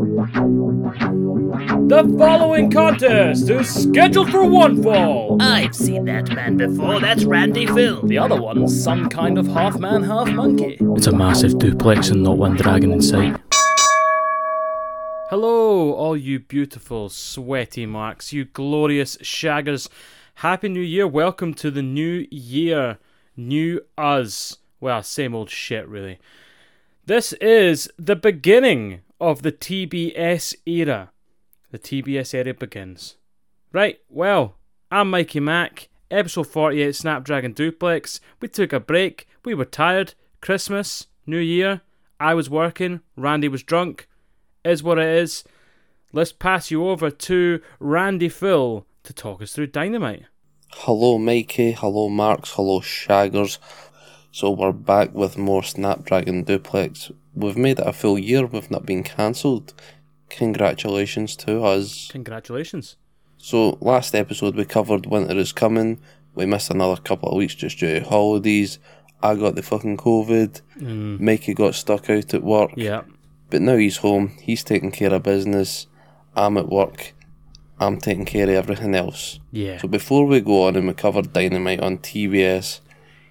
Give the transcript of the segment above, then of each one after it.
The following contest is scheduled for one fall. I've seen that man before. That's Randy Phil. The other one's some kind of half man, half monkey. It's a massive duplex and not one dragon in sight. Hello, all you beautiful, sweaty marks, you glorious shaggers. Happy New Year. Welcome to the new year. New us. Well, same old shit, really. This is the beginning of the TBS era. The TBS era begins. Right, well, I'm Mikey Mac, episode 48 Snapdragon Duplex. We took a break, we were tired, Christmas, New Year, I was working, Randy was drunk. Is what it is. Let's pass you over to Randy Phil to talk us through Dynamite. Hello, Mikey. Hello, Marks. Hello, Shaggers. So we're back with more Snapdragon Duplex. We've made it a full year. We've not been cancelled. Congratulations to us. Congratulations. So last episode we covered Winter is Coming. We missed another couple of weeks just due to holidays. I got the fucking COVID. Mm, Mikey got stuck out at work. yeah. But now he's home. He's taking care of business. I'm at work. I'm taking care of everything else. Yeah. So before we go on and we cover Dynamite on TBS,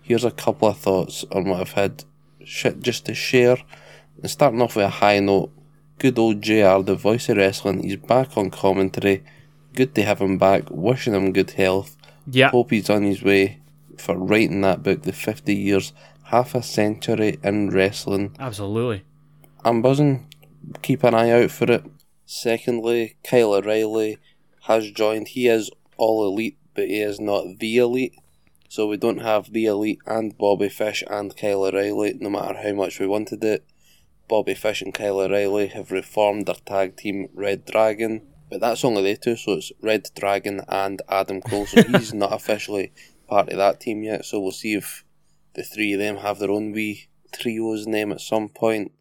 here's a couple of thoughts on what I've had shit just to share. And starting off with a high note, good old JR, the voice of wrestling, he's back on commentary. Good to have him back. Wishing him good health. Yeah. Hope he's on his way for writing that book, The 50 Years, Half a Century in Wrestling. Absolutely. I'm buzzing. Keep an eye out for it. Secondly, Kyle O'Reilly has joined. He is all elite, but he is not the elite. So we don't have the elite and Bobby Fish and Kyle O'Reilly, no matter how much we wanted it. Bobby Fish and Kyle O'Reilly have reformed their tag team Red Dragon, but that's only they two, so it's Red Dragon and Adam Cole. So he's not officially part of that team yet. So we'll see if the three of them have their own wee trio's name at some point.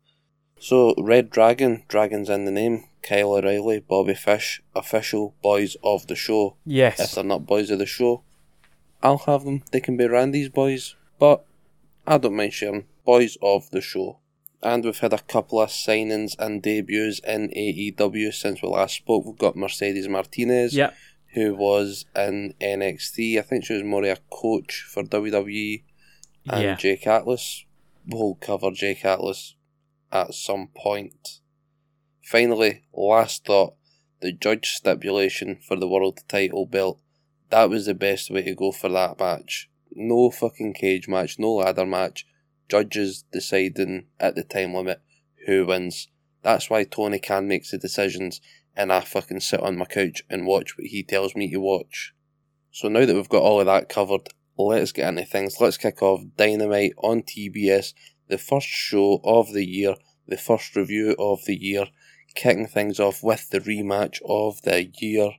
So, Red Dragon, Dragon's in the name, Kyle O'Reilly, Bobby Fish, official boys of the show. Yes. If they're not boys of the show, I'll have them. They can be Randy's boys, but I don't mind sharing. Boys of the show. And we've had a couple of signings and debuts in AEW since we last spoke. We've got Mercedes Martinez, Yeah. who was in NXT. I think she was more a coach for WWE. And Yeah. Jake Atlas. We'll cover Jake Atlas at some point. Finally, last thought the judge stipulation for the world title belt. That was the best way to go for that match. No fucking cage match, no ladder match. Judges deciding at the time limit who wins. That's why Tony Khan makes the decisions and I fucking sit on my couch and watch what he tells me to watch. So now that we've got all of that covered, let's get into things. Let's kick off Dynamite on TBS, the first show of the year, the first review of the year, kicking things off with the rematch of the year.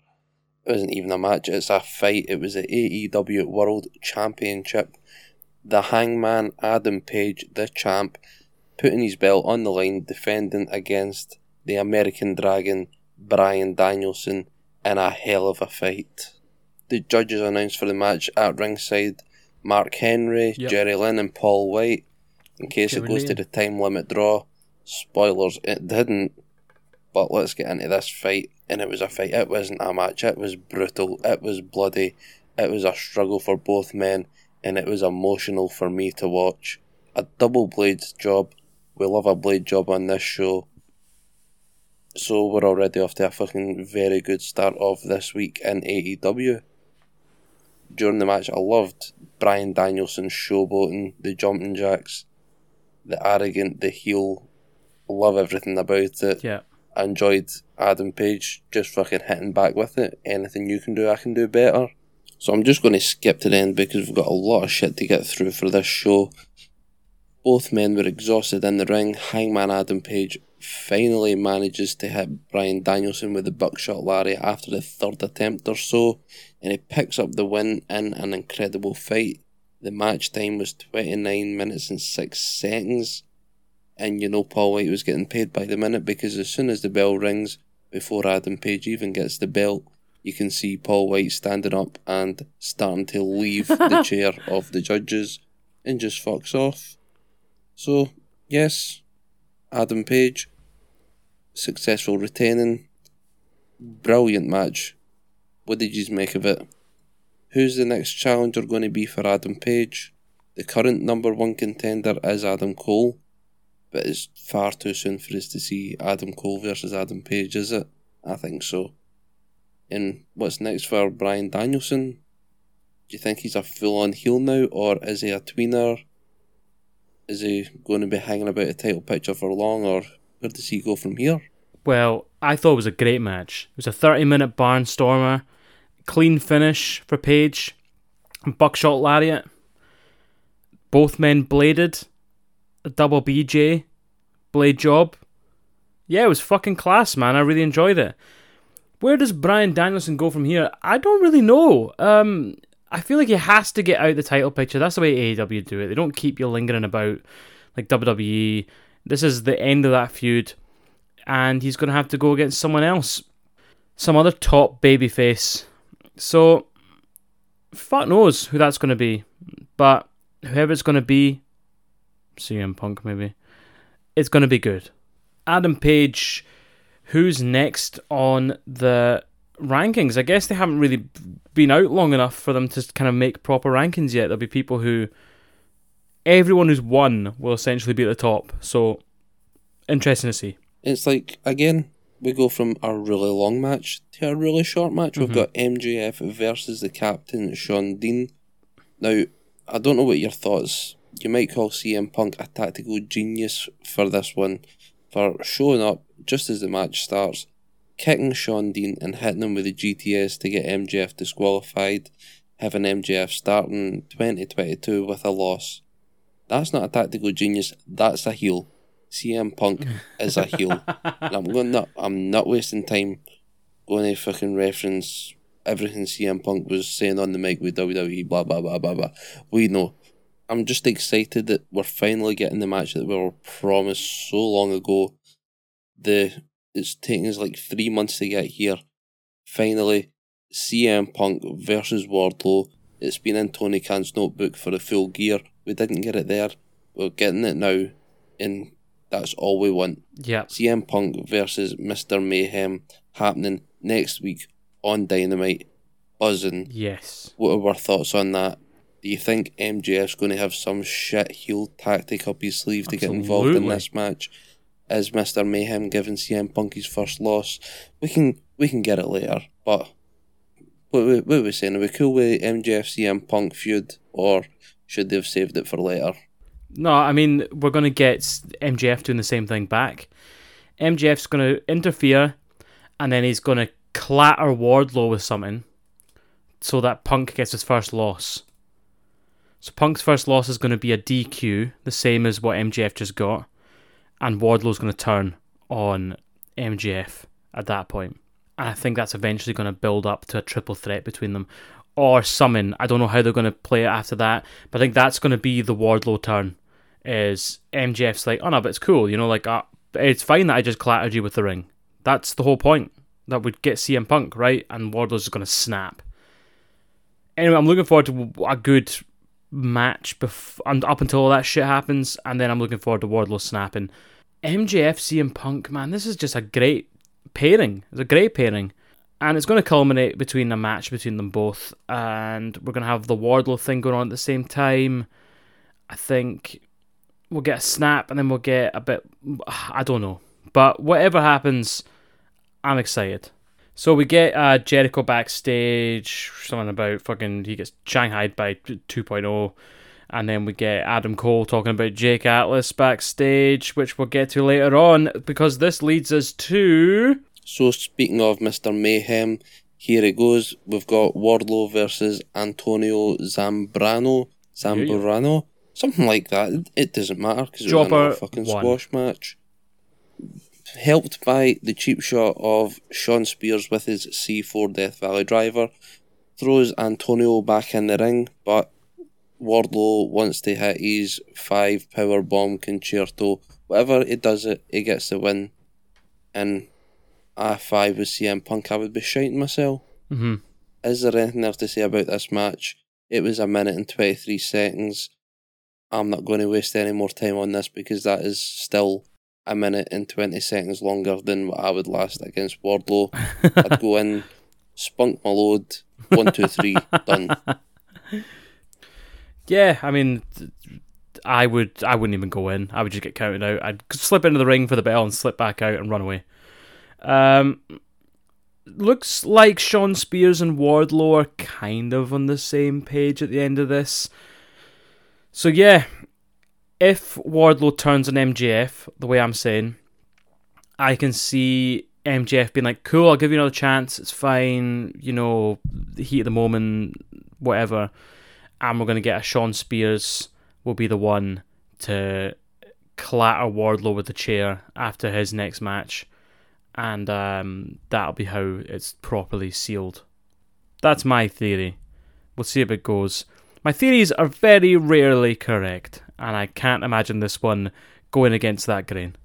It wasn't even a match, it's a fight. It was the AEW World Championship. The hangman Adam Page, the champ, putting his belt on the line, defending against the American Dragon, Bryan Danielson, in a hell of a fight. The judges announced for the match at ringside Mark Henry, Yep. Jerry Lynn, and Paul Wight. In case it Kevin goes to the time limit draw, spoilers, it didn't. But let's get into this fight. And it was a fight. It wasn't a match. It was brutal. It was bloody. It was a struggle for both men. And it was emotional for me to watch. A double blade job. We love a blade job on this show. So we're already off to a fucking very good start of this week in AEW. During the match, I loved Bryan Danielson showboating the jumping jacks, the arrogant, the heel. Love everything about it. Yeah. I enjoyed Adam Page just fucking hitting back with it. Anything you can do, I can do better. So I'm just going to skip to the end because we've got a lot of shit to get through for this show. Both men were exhausted in the ring. Hangman Adam Page finally manages to hit Bryan Danielson with the buckshot lariat after the third attempt or so, and he picks up the win in an incredible fight. The match time was 29 minutes and 6 seconds, and you know Paul Wight was getting paid by the minute because as soon as the bell rings, before Adam Page even gets the belt, you can see Paul Wight standing up and starting to leave the chair of the judges and just fucks off. So, yes, Adam Page successful retaining. Brilliant match. What did you make of it? Who's the next challenger going to be for Adam Page? The current number one contender is Adam Cole, but it's far too soon for us to see Adam Cole versus Adam Page, is it? I think so. And what's next for Bryan Danielson? Do you think he's a full on heel now, or is he a tweener? Is he going to be hanging about a title picture for long, or where does he go from here? Well, I thought it was a great match. It was a 30 minute barnstormer, clean finish for Page, buckshot lariat. Both men bladed, a double BJ, blade job. Yeah, it was fucking class, man. I really enjoyed it. Where does Bryan Danielson go from here? I don't really know. Um, I feel like he has to get out the title picture. That's the way AEW do it. They don't keep you lingering about like WWE. This is the end of that feud, and he's going to have to go against someone else, some other top babyface. So, fuck knows who that's going to be. But whoever it's going to be, CM Punk maybe, it's going to be good. Adam Page, who's next on the rankings? I guess they haven't really been out long enough for them to kind of make proper rankings yet. There'll be people who, everyone who's won will essentially be at the top. So, interesting to see. It's like, again, we go from a really long match to a really short match. We've mm-hmm. got MJF versus the captain, Shawn Dean. Now, I don't know what your thoughts. You might call CM Punk a tactical genius for this one, for showing up just as the match starts, kicking Shawn Dean and hitting him with the GTS to get MJF disqualified, having MJF starting 2022 with a loss. That's not a tactical genius, that's a heel. CM Punk is a heel. And I'm going not I'm not wasting time going to fucking reference everything CM Punk was saying on the mic with WWE, blah blah blah blah blah. We know. I'm just excited that we're finally getting the match that we were promised so long ago. The it's taken us like three months to get here. Finally, CM Punk versus Wardlow. It's been in Tony Khan's notebook for the full gear. We didn't get it there. We're getting it now, and that's all we want. Yeah. CM Punk versus Mr. Mayhem happening next week on Dynamite. Buzzing. Yes. What are our thoughts on that? Do you think MJF's going to have some shit heel tactic up his sleeve to get involved in this match? Is Mr. Mayhem giving CM Punk his first loss? We can we can get it later, but what, we- what are we saying? Are we cool with MJF CM Punk feud, or should they have saved it for later? No, I mean we're gonna get MJF doing the same thing back. MJF's gonna interfere, and then he's gonna clatter Wardlow with something, so that Punk gets his first loss. So Punk's first loss is gonna be a DQ, the same as what MJF just got, and Wardlow's gonna turn on MJF at that point. And I think that's eventually gonna build up to a triple threat between them, or summon. I don't know how they're gonna play it after that, but I think that's gonna be the Wardlow turn is MJF's like, oh no, but it's cool, you know, like uh, it's fine that I just clattered you with the ring. That's the whole point. That would get CM Punk right, and Wardlow's just gonna snap. Anyway, I'm looking forward to a good match bef- and up until all that shit happens, and then I'm looking forward to Wardlow snapping. MJF CM Punk, man, this is just a great pairing. It's a great pairing. And it's going to culminate between a match between them both, and we're going to have the Wardlow thing going on at the same time. I think we'll get a snap and then we'll get a bit I don't know. But whatever happens, I'm excited. So we get uh, Jericho backstage, something about fucking he gets shanghaied by 2.0. And then we get Adam Cole talking about Jake Atlas backstage, which we'll get to later on, because this leads us to So speaking of Mr. Mayhem, here it goes. We've got Wardlow versus Antonio Zambrano, Zambrano, something like that. It- doesn't matter because it was Jobber another fucking won. squash match. Helped by the cheap shot of Shawn Spears with his C4 Death Valley driver, throws Antonio back in the ring, but Wardlow wants to hit his five power bomb concerto. Whatever he does it, he gets the win. And I five with CM Punk, I would be shouting myself. Mhm. Is there anything else to say about this match? It was a minute and 23 seconds. I'm not going to waste any more time on this because that is still a minute and 20 seconds longer than what I would last against Wardlow. I'd go in, spunk my load, one, two, three, done. Yeah, I mean, I would. I wouldn't even go in. I would just get counted out. I'd slip into the ring for the bell and slip back out and run away. Um, looks like Shawn Spears and Wardlow are kind of on the same page at the end of this. So yeah, if Wardlow turns on MJF, the way I'm saying, I can see MJF being like, "Cool, I'll give you another chance. It's fine. You know, the heat of the moment, whatever." And we're gonna get a Shawn Spears will be the one to clatter Wardlow with the chair after his next match, and um, that'll be how it's properly sealed. That's my theory. We'll see if it goes. My theories are very rarely correct, and I can't imagine this one going against that grain.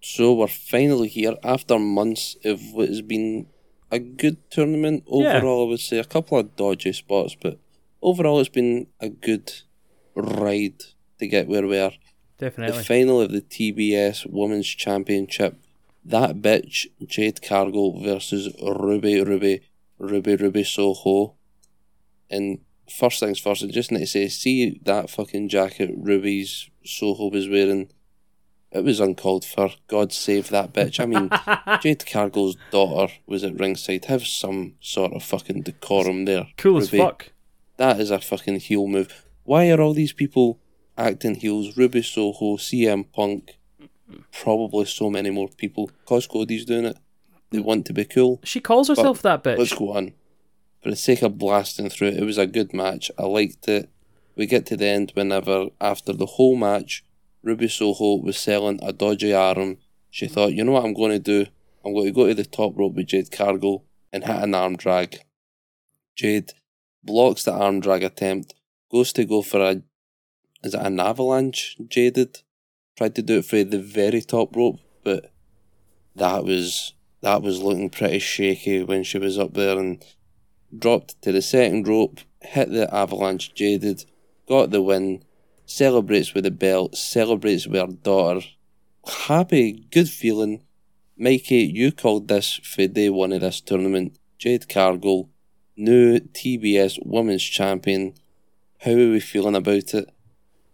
So we're finally here after months of what has been a good tournament. Yeah. Overall, I would say a couple of dodgy spots, but overall, it's been a good ride to get where we are. Definitely. The final of the TBS Women's Championship. That bitch, Jade Cargill versus Ruby Ruby Ruby Ruby Soho. And first things first, I just need to say, see that fucking jacket Ruby's Soho was wearing. It was uncalled for. God save that bitch. I mean, Jade Cargill's daughter was at ringside. Have some sort of fucking decorum there. cool as fuck. That is a fucking heel move. Why are all these people acting heels? Ruby Soho, CM Punk, probably so many more people. Cause Cody's doing it. They want to be cool. She calls herself that bitch. Let's go on. For the sake of blasting through it, it was a good match. I liked it. We get to the end whenever, after the whole match, Ruby Soho was selling a dodgy arm. She thought, you know what I'm going to do? I'm going to go to the top rope with Jade Cargill and hit an arm drag. Jade blocks the arm drag attempt, goes to go for a. Is it an avalanche? Jaded tried to do it for the very top rope, but that was that was looking pretty shaky when she was up there and dropped to the second rope, hit the avalanche. Jaded got the win, celebrates with the belt, celebrates with her daughter. Happy, good feeling. Mikey, you called this for day one of this tournament. Jade Cargill, new TBS Women's Champion. How are we feeling about it?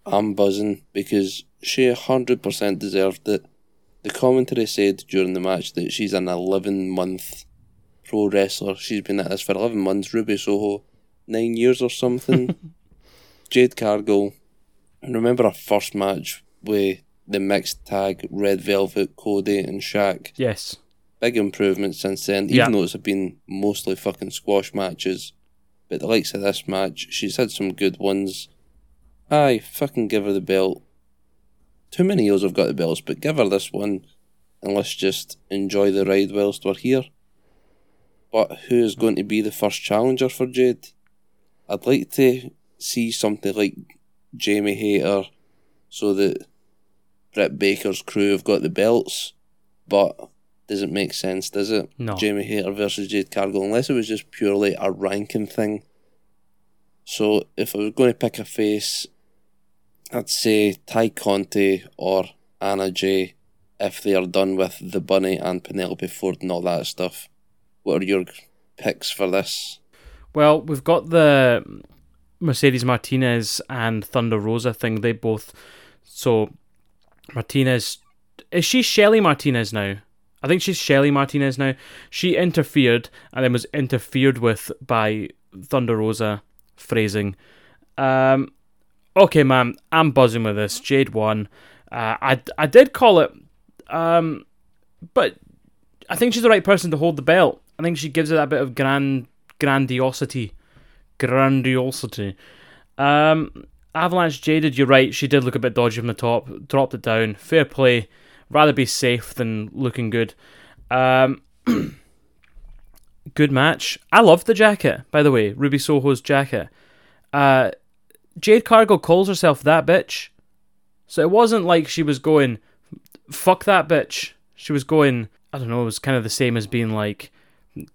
I'm buzzing because she 100% deserved it. The commentary said during the match that she's an 11 month pro wrestler. She's been at this for 11 months. Ruby Soho, 9 years or something. Jade Cargill, and remember her first match with the mixed tag Red Velvet, Cody, and Shaq. yes. Big improvement since then, even Yeah. though it's been mostly fucking squash matches. But the likes of this match, she's had some good ones. Aye, fucking give her the belt. Too many years I've got the belts, but give her this one and let's just enjoy the ride whilst we're here. But who is going to be the first challenger for Jade? I'd like to see something like Jamie Hayter so that Britt Baker's crew have got the belts, but doesn't make sense, does it? No. Jamie Hayter versus Jade Cargill, unless it was just purely a ranking thing. So if I was going to pick a face, I'd say Ty Conti or Anna Jay if they are done with the Bunny and Penelope Ford and all that stuff. What are your picks for this? Well, we've got the Mercedes Martinez and Thunder Rosa thing. They both. So, Martinez. Is she Shelly Martinez now? I think she's Shelly Martinez now. She interfered and then was interfered with by Thunder Rosa. Phrasing. Um, okay, man. I'm buzzing with this. Jade won. Uh, I, I did call it. Um, but I think she's the right person to hold the belt. I think she gives it that bit of grand grandiosity. Grandiosity. Um, Avalanche jaded, you're right. She did look a bit dodgy from the top. Dropped it down. Fair play. Rather be safe than looking good. Um, good match. I loved the jacket, by the way. Ruby Soho's jacket. Uh, Jade Cargill calls herself that bitch. So it wasn't like she was going, fuck that bitch. She was going, I don't know, it was kind of the same as being like,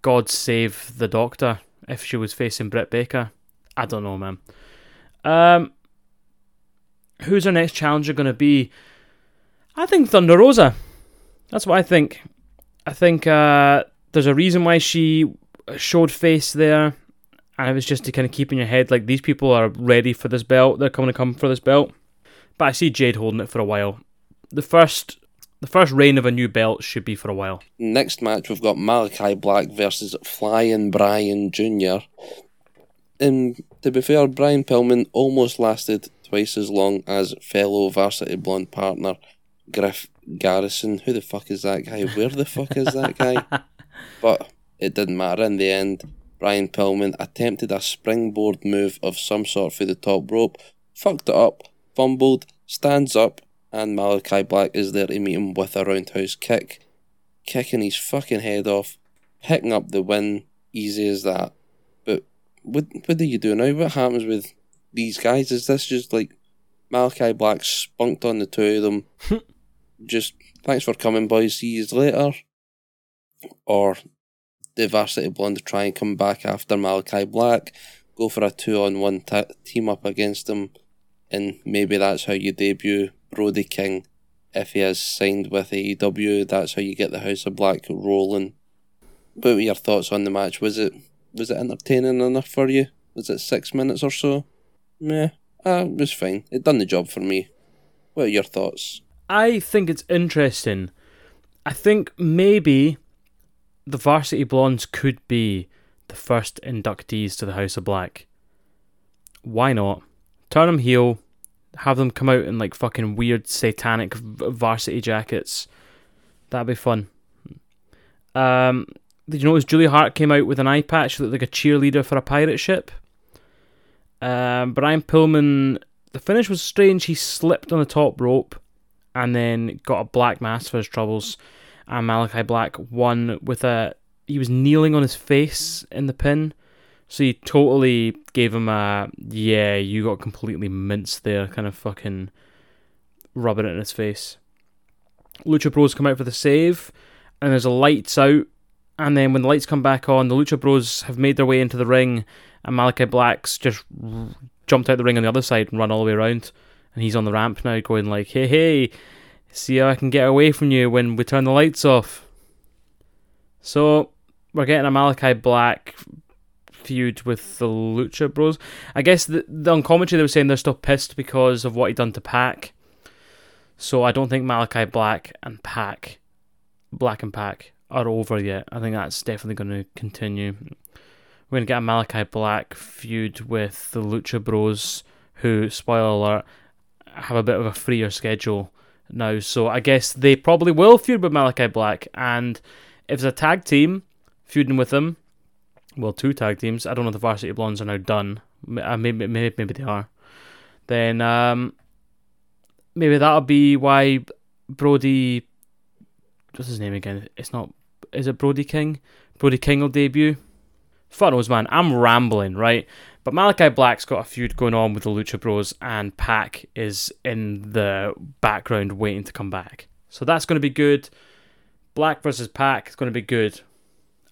God save the doctor if she was facing Britt Baker. I don't know, man. Um, who's our next challenger going to be? I think Thunder Rosa. That's what I think. I think uh, there's a reason why she showed face there, and it was just to kind of keep in your head like these people are ready for this belt. They're coming to come for this belt. But I see Jade holding it for a while. The first, the first reign of a new belt should be for a while. Next match, we've got Malachi Black versus Flying Brian Jr. And to be fair, Brian Pillman almost lasted twice as long as fellow varsity blonde partner Griff Garrison. Who the fuck is that guy? Where the fuck is that guy? But it didn't matter in the end. Brian Pillman attempted a springboard move of some sort through the top rope, fucked it up, fumbled, stands up, and Malachi Black is there to meet him with a roundhouse kick, kicking his fucking head off, picking up the win, easy as that. But what what do you do now? What happens with these guys? Is this just like Malachi Black spunked on the two of them? just thanks for coming, boys. See you later. Or the Varsity Blonde try and come back after Malachi Black, go for a two on one t- team up against him, and maybe that's how you debut Brody King. If he has signed with AEW, that's how you get the House of Black rolling. What were your thoughts on the match? Was it was it entertaining enough for you? Was it six minutes or so? Meh. Ah, it was fine. It done the job for me. What are your thoughts? I think it's interesting. I think maybe the Varsity Blondes could be the first inductees to the House of Black. Why not? Turn them heel, have them come out in like fucking weird satanic varsity jackets. That'd be fun. Um, did you notice Julie Hart came out with an eye patch that looked like a cheerleader for a pirate ship? Um, Brian Pillman, the finish was strange. He slipped on the top rope and then got a black mass for his troubles. And Malachi Black won with a. He was kneeling on his face in the pin. So he totally gave him a. Yeah, you got completely minced there, kind of fucking rubbing it in his face. Lucha Bros come out for the save, and there's a lights out. And then when the lights come back on, the Lucha Bros have made their way into the ring, and Malachi Black's just r- jumped out the ring on the other side and run all the way around. And he's on the ramp now, going like, "Hey, hey, see how I can get away from you when we turn the lights off." So we're getting a Malachi Black feud with the Lucha Bros. I guess the, the on commentary they were saying they're still pissed because of what he done to Pac. So I don't think Malachi Black and Pac, Black and Pac, are over yet. I think that's definitely going to continue. We're going to get a Malachi Black feud with the Lucha Bros, who, spoiler alert, have a bit of a freer schedule now. So I guess they probably will feud with Malachi Black. And if it's a tag team feuding with them, well, two tag teams. I don't know if the Varsity Blondes are now done. Uh, Maybe, maybe, maybe they are. Then um, maybe that'll be why Brody. What's his name again? It's not. Is it Brody King? Brody King will debut. Fuck knows, man. I'm rambling, right? But Malachi Black's got a feud going on with the Lucha Bros, and Pac is in the background waiting to come back. So that's going to be good. Black versus Pac is going to be good.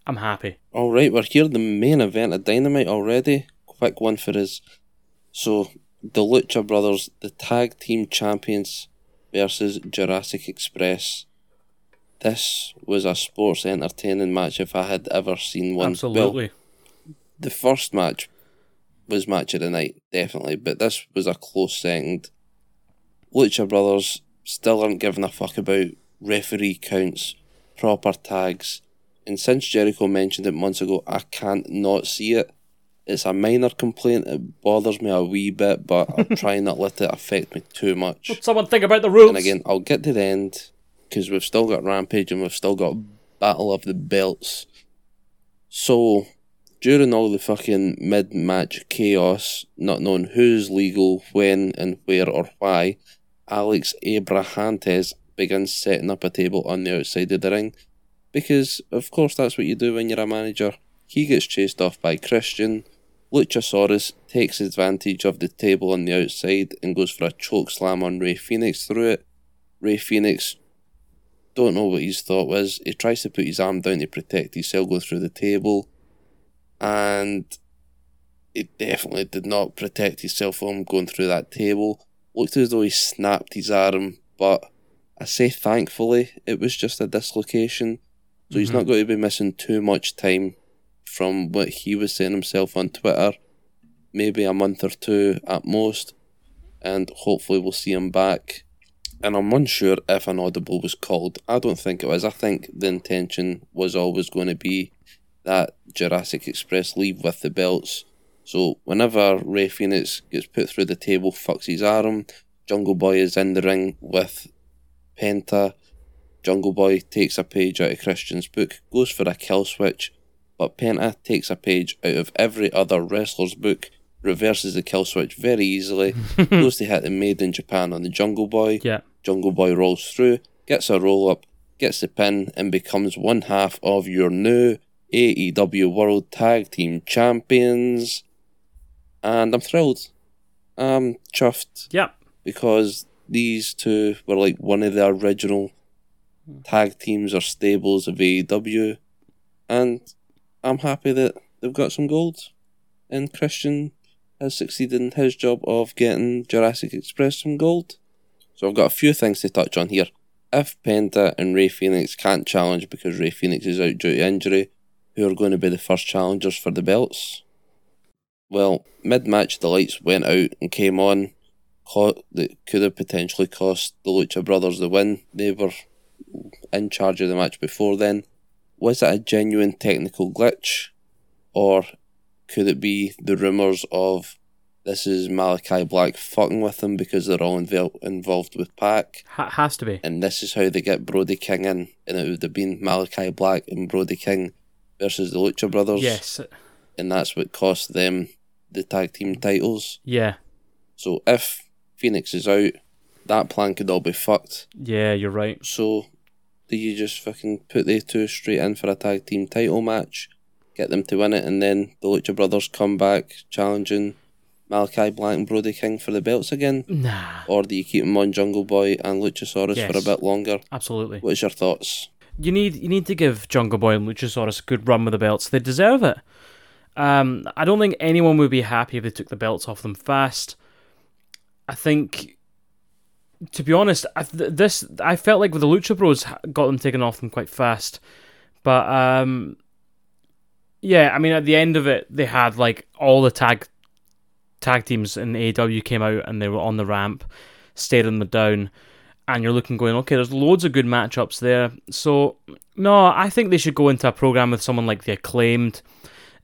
I'm happy. Alright, we're here, the main event of Dynamite already. Quick one for us. So, the Lucha Brothers, the tag team champions versus Jurassic Express. This was a sports entertaining match if I had ever seen one. Well, Absolutely. the first match was match of the night, definitely, but this was a close second. Lucha Brothers still aren't giving a fuck about referee counts, proper tags, and since Jericho mentioned it months ago, I can't not see it. It's a minor complaint, it bothers me a wee bit, but I'm trying not let it affect me too much. Someone think about the rules. And again, I'll get to the end because we've still got Rampage and we've still got Battle of the Belts. So, during all the fucking mid match chaos, not knowing who's legal, when, and where or why, Alex Abrahantes begins setting up a table on the outside of the ring. Because, of course, that's what you do when you're a manager. He gets chased off by Christian. Luchasaurus takes advantage of the table on the outside and goes for a choke slam on Ray Phoenix through it. Ray Phoenix don't know what his thought was. He tries to put his arm down to protect himself going through the table. And he definitely did not protect himself from going through that table. Looked as though he snapped his arm, but I say thankfully it was just a dislocation, so he's mm-hmm. not going to be missing too much time from what he was saying himself on Twitter. Maybe a month or two at most, and hopefully we'll see him back. And I'm unsure if an audible was called. I don't think it was. I think the intention was always going to be that Jurassic Express leave with the belts. So whenever Ray Phoenix gets put through the table, fucks his arm, Jungle Boy is in the ring with Penta. Jungle Boy takes a page out of Christian's book, goes for a kill switch, but Penta takes a page out of every other wrestler's book, reverses the kill switch very easily, goes to hit the Made in Japan on the Jungle Boy. Yeah. Jungle Boy rolls through, gets a roll up, gets the pin, and becomes one half of your new AEW World Tag Team Champions. And I'm thrilled. I'm chuffed Yeah. because these two were like one of the original tag teams or stables of AEW. And I'm happy that they've got some gold. And Christian has succeeded in his job of getting Jurassic Express some gold. So I've got a few things to touch on here. If Penta and Ray Phoenix can't challenge because Ray Phoenix is out due to injury, who are going to be the first challengers for the belts? Well, mid match, the lights went out and came on. Co- that could have potentially cost the Lucha Brothers the win. They were in charge of the match before then. Was it a genuine technical glitch? Or could it be the rumours of this is Malachi Black fucking with them because they're all involved with Pac? Ha- has to be. and this is how they get Brody King in, and it would have been Malachi Black and Brody King versus the Lucha Brothers. Yes. and that's what cost them the tag team titles. Yeah. So if Phoenix is out, that plan could all be fucked. Yeah, you're right. So do you just fucking put the two straight in for a tag team title match, get them to win it, and then the Lucha Brothers come back challenging Malachi Black and Brody King for the belts again? Nah. Or do you keep them on Jungle Boy and Luchasaurus for a bit longer? Absolutely. What's your thoughts? You need you need to give Jungle Boy and Luchasaurus a good run with the belts. They deserve it. Um, I don't think anyone would be happy if they took the belts off them fast. I think, to be honest, I, th- this I felt like with the Lucha Bros got them taken off them quite fast, but um, yeah, I mean at the end of it they had like all the tag tag teams in AW came out and they were on the ramp, staring them down. And you're looking going, okay, there's loads of good matchups there. So no, I think they should go into a program with someone like the acclaimed,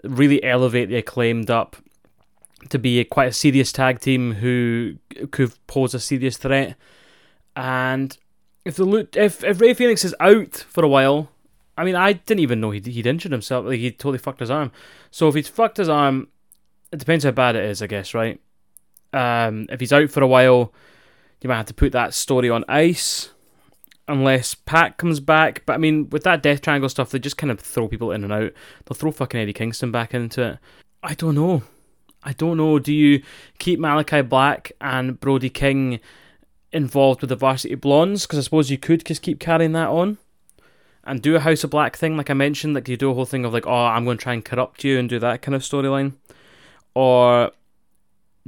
really elevate the acclaimed up to be a, quite a serious tag team who could pose a serious threat. And if the Lu- if if Ray Phoenix is out for a while, I mean, I didn't even know he'd, he'd injured himself. Like he totally fucked his arm. So if he's fucked his arm, it depends how bad it is, I guess, right? Um, if he's out for a while, you might have to put that story on ice unless Pac comes back. But I mean, with that Death Triangle stuff, they just kind of throw people in and out. They'll throw fucking Eddie Kingston back into it. I don't know. I don't know. Do you keep Malachi Black and Brody King involved with the Varsity Blondes? Because I suppose you could just keep carrying that on and do a House of Black thing, like I mentioned. Like you do a whole thing of like, oh, I'm going to try and corrupt you and do that kind of storyline, or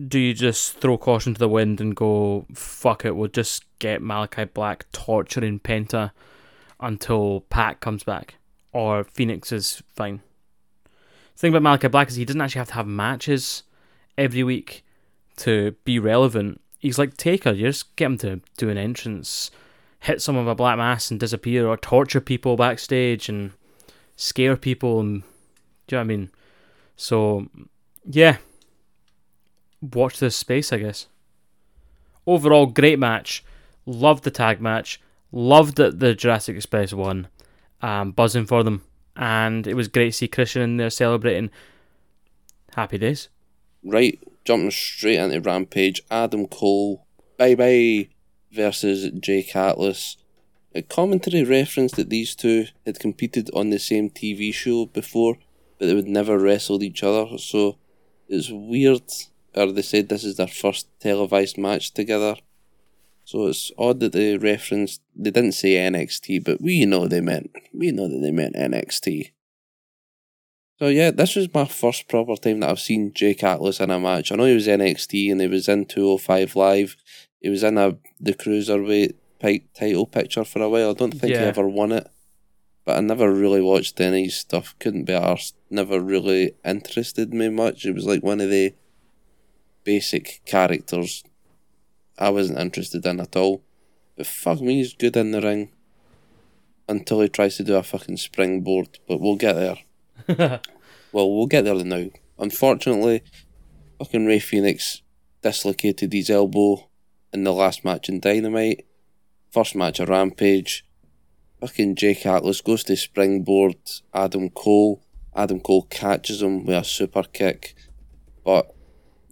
do you just throw caution to the wind and go, fuck it, we'll just get Malachi Black torturing Penta until Pac comes back? Or Phoenix is fine. The thing about Malachi Black is he doesn't actually have to have matches every week to be relevant. He's like Taker, you just get him to do an entrance, hit someone with a black mass and disappear, or torture people backstage and scare people and do you know what I mean? So yeah, watch this space, I guess. Overall, great match. Loved the tag match. Loved that the Jurassic Express won. Um, buzzing for them. And it was great to see Christian in there celebrating. Happy days. Right, jumping straight into Rampage, Adam Cole, bye bye, versus Jake Atlas. A commentary referenced that these two had competed on the same TV show before, but they would never wrestled each other, so it's weird, or they said this is their first televised match together. So it's odd that they referenced, they didn't say NXT, but we know they meant, we know that they meant NXT. So yeah, this was my first proper time that I've seen Jake Atlas in a match. I know he was NXT and he was in 205 Live. He was in a the cruiserweight title picture for a while. I don't think he ever won it, but I never really watched any stuff. Couldn't be arsed. Never really interested me much. It was like one of the basic characters I wasn't interested in at all. But fuck me, he's good in the ring. Until he tries to do a fucking springboard, but we'll get there. Well, we'll get there now. Unfortunately, fucking Ray Phoenix dislocated his elbow in the last match in Dynamite. First match of Rampage. Fucking Jake Atlas goes to springboard Adam Cole. Adam Cole catches him with a super kick. But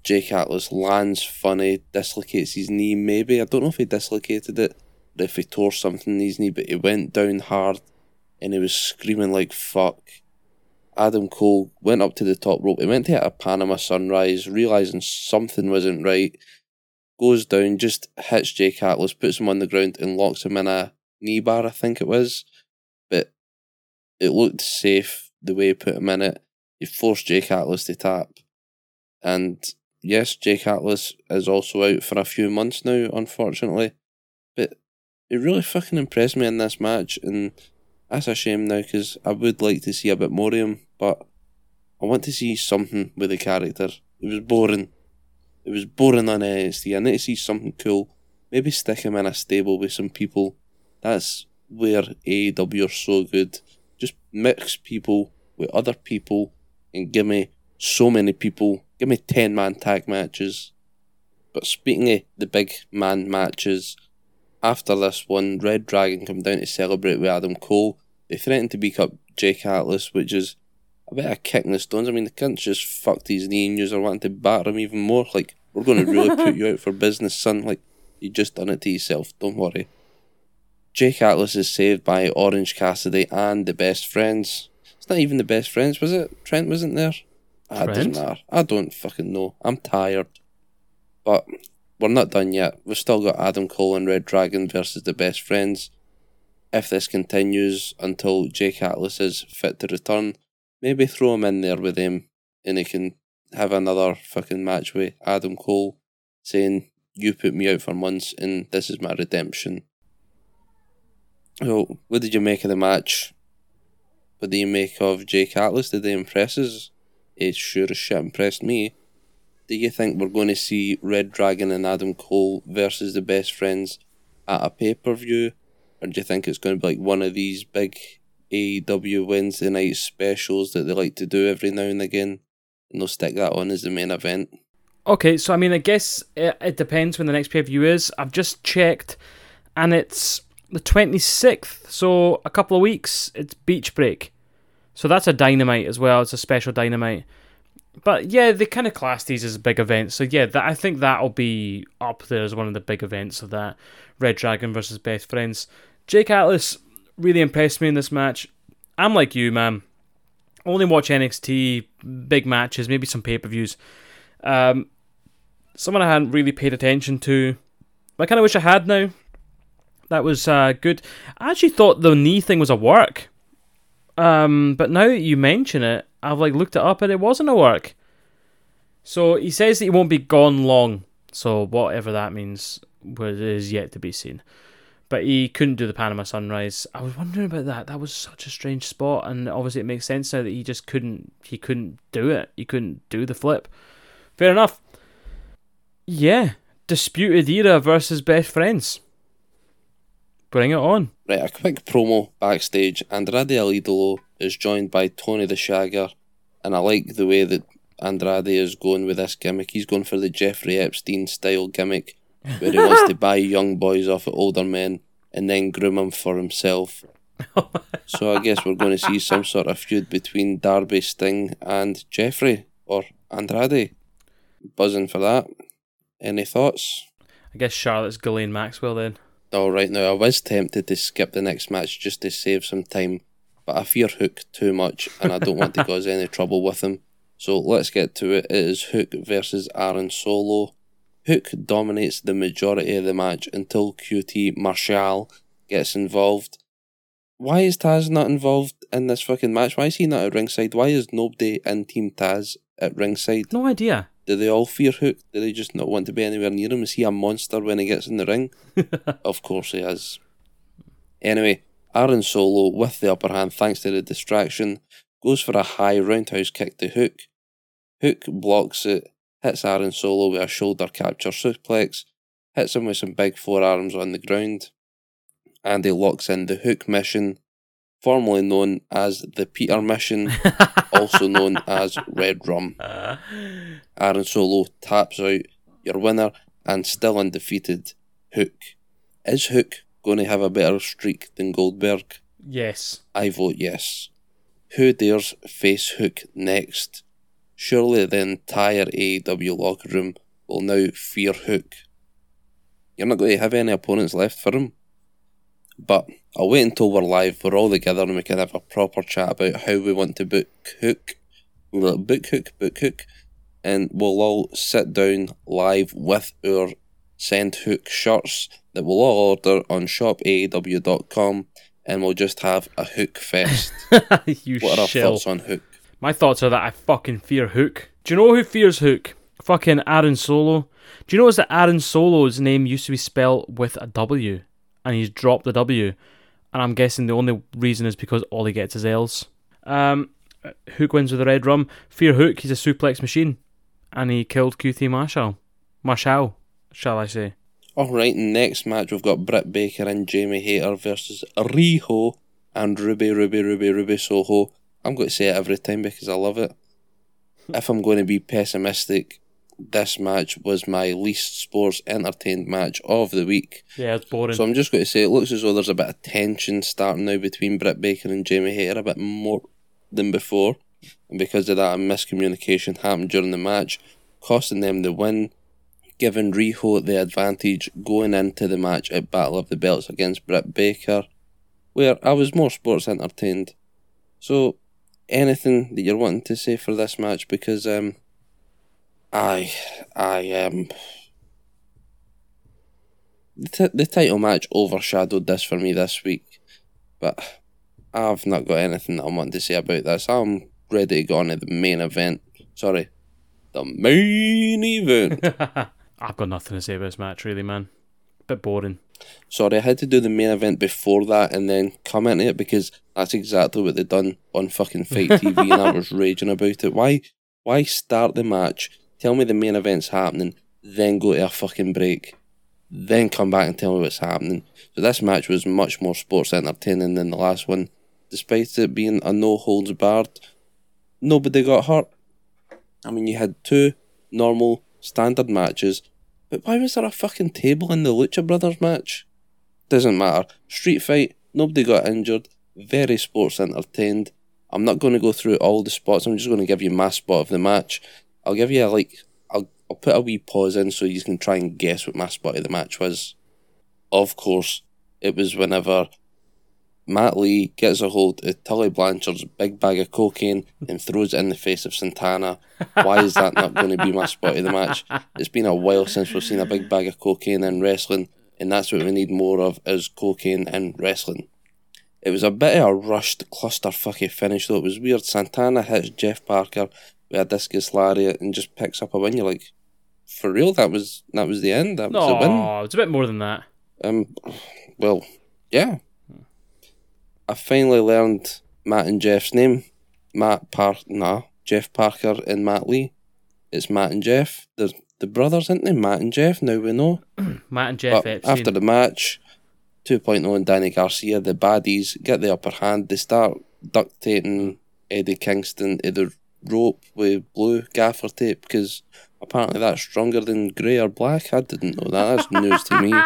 Jake Atlas lands funny, dislocates his knee maybe. I don't know if he dislocated it or if he tore something in his knee, but he went down hard and he was screaming like fuck. Adam Cole went up to the top rope. He went to hit a Panama Sunrise, realizing something wasn't right. Goes down, just hits Jake Atlas, puts him on the ground, and locks him in a knee bar, I think it was. But it looked safe the way he put him in it. He forced Jake Atlas to tap. And yes, Jake Atlas is also out for a few months now, unfortunately. But it really fucking impressed me in this match, and that's a shame now because I would like to see a bit more of him, but I want to see something with the character. It was boring. It was boring on NXT. I need to see something cool. Maybe stick him in a stable with some people. That's where AEW are so good. Just mix people with other people and give me so many people. Give me 10 man tag matches. But speaking of the big man matches, after this one, Red Dragon come down to celebrate with Adam Cole. They threatened to beat up Jake Atlas, which is a bit of a kick in the stones. I mean, the cunt's just fucked his knee and you're wanting to batter him even more. Like, we're going to really put you out for business, son. Like, you just done it to yourself. Don't worry. Jake Atlas is saved by Orange Cassidy and the best friends. It's not even the best friends, was it? Trent wasn't there? Doesn't Trent? matter. I don't fucking know. I'm tired. But we're not done yet. We've still got Adam Cole and Red Dragon versus the best friends. If this continues until Jake Atlas is fit to return, maybe throw him in there with him and he can have another fucking match with Adam Cole saying, You put me out for months and this is my redemption. So, what did you make of the match? What do you make of Jake Atlas? Did they impress us? It sure as shit impressed me. Do you think we're going to see Red Dragon and Adam Cole versus the best friends at a pay per view? Or do you think it's going to be like one of these big AEW Wednesday night specials that they like to do every now and again? And they'll stick that on as the main event? Okay, so I mean, I guess it, it depends when the next pay per view is. I've just checked, and it's the 26th, so a couple of weeks. It's Beach Break. So that's a dynamite as well. It's a special dynamite. But yeah, they kind of class these as big events. So yeah, that, I think that'll be up there as one of the big events of that. Red Dragon versus Best Friends. Jake Atlas really impressed me in this match. I'm like you, man. Only watch NXT, big matches, maybe some pay per views. Um, someone I hadn't really paid attention to. I kind of wish I had now. That was uh, good. I actually thought the knee thing was a work. Um, but now that you mention it, I've like looked it up and it wasn't a work. So he says that he won't be gone long. So whatever that means is yet to be seen. But he couldn't do the Panama Sunrise. I was wondering about that. That was such a strange spot, and obviously it makes sense now that he just couldn't. He couldn't do it. He couldn't do the flip. Fair enough. Yeah, Disputed Era versus Best Friends. Bring it on. Right, a quick promo backstage. Andrade El Idolo is joined by Tony the Shagger, and I like the way that Andrade is going with this gimmick. He's going for the Jeffrey Epstein style gimmick, where he wants to buy young boys off of older men and then groom them for himself. so I guess we're going to see some sort of feud between Darby Sting and Jeffrey or Andrade. Buzzing for that. Any thoughts? I guess Charlotte's Ghislaine Maxwell then. All right, now I was tempted to skip the next match just to save some time, but I fear Hook too much and I don't want to cause any trouble with him. So let's get to it. It is Hook versus Aaron Solo. Hook dominates the majority of the match until QT Marshall gets involved. Why is Taz not involved in this fucking match? Why is he not at ringside? Why is nobody in Team Taz at ringside? No idea. Do they all fear Hook? Do they just not want to be anywhere near him? Is he a monster when he gets in the ring? of course he is. Anyway, Aaron Solo, with the upper hand thanks to the distraction, goes for a high roundhouse kick to Hook. Hook blocks it, hits Aaron Solo with a shoulder capture suplex, hits him with some big forearms on the ground, and he locks in the Hook mission, formerly known as the Peter mission, also known as Red Rum. Uh-huh. Aaron Solo taps out your winner and still undefeated, Hook. Is Hook going to have a better streak than Goldberg? yes. I vote yes. Who dares face Hook next? Surely the entire AEW locker room will now fear Hook. You're not going to have any opponents left for him. But I'll wait until we're live, we're all together, and we can have a proper chat about how we want to book Hook. Book Hook, book Hook, and we'll all sit down live with our Send Hook shirts that we'll all order on shopaew.com and we'll just have a Hook fest. you what are our shell. thoughts on Hook? My thoughts are that I fucking fear Hook. Do you know who fears Hook? Fucking Aaron Solo. Do you notice that Aaron Solo's name used to be spelled with a W, and he's dropped the W, and I'm guessing the only reason is because all he gets is L's. Um, Hook wins with the red rum. Fear Hook. He's a suplex machine, and he killed QT Marshall. Marshall, shall I say? Alright, next match we've got Britt Baker and Jamie Hayter versus Riho and Ruby, Ruby, Ruby, Ruby Soho. I'm going to say it every time because I love it. If I'm going to be pessimistic, this match was my least sports entertained match of the week. Yeah, it's boring. So I'm just going to say it looks as though there's a bit of tension starting now between Britt Baker and Jamie Hayter, a bit more than before. And because of that, a miscommunication happened during the match, costing them the win, giving Riho the advantage going into the match at Battle of the Belts against Britt Baker, where I was more sports entertained. So, anything that you're wanting to say for this match? Because um, I, I um, the, t- the title match overshadowed this for me this week, but I've not got anything that I want to say about this. I'm ready to go on to the main event. Sorry, the main event. I've got nothing to say about this match, really, man. Bit boring. Sorry, I had to do the main event before that and then come into it because that's exactly what they've done on fucking FITE TV, and I was raging about it. Why? Why start the match? Tell me the main event's happening, then go to a fucking break, then come back and tell me what's happening. So this match was much more sports entertaining than the last one, despite it being a no holds barred. Nobody got hurt. I mean, you had two normal standard matches, but why was there a fucking table in the Lucha Brothers match? Doesn't matter. Street fight, nobody got injured, very sports entertained. I'm not going to go through all the spots, I'm just going to give you my spot of the match. I'll give you a, like, I'll, I'll put a wee pause in so you can try and guess what my spot of the match was. Of course, it was whenever Matt Lee gets a hold of Tully Blanchard's big bag of cocaine and throws it in the face of Santana. Why is that not going to be my spot of the match? It's been a while since we've seen a big bag of cocaine in wrestling, and that's what we need more of is cocaine in wrestling. It was a bit of a rushed clusterfucky finish though. It was weird. Santana hits Jeff Parker with a discus lariat and just picks up a win. You're like, for real? That was that was the end. That was the win. No, it's a bit more than that. Um, well, yeah. I finally learned Matt and Jeff's name. Matt Park, nah, Jeff Parker and Matt Lee. It's Matt and Jeff. They're the brothers, aren't they? Matt and Jeff. Now we know. Matt and Jeff after the match, 2.0 and Danny Garcia, the baddies get the upper hand. They start duct taping Eddie Kingston to the rope with blue gaffer tape because apparently that's stronger than grey or black. I didn't know that. That's news to me.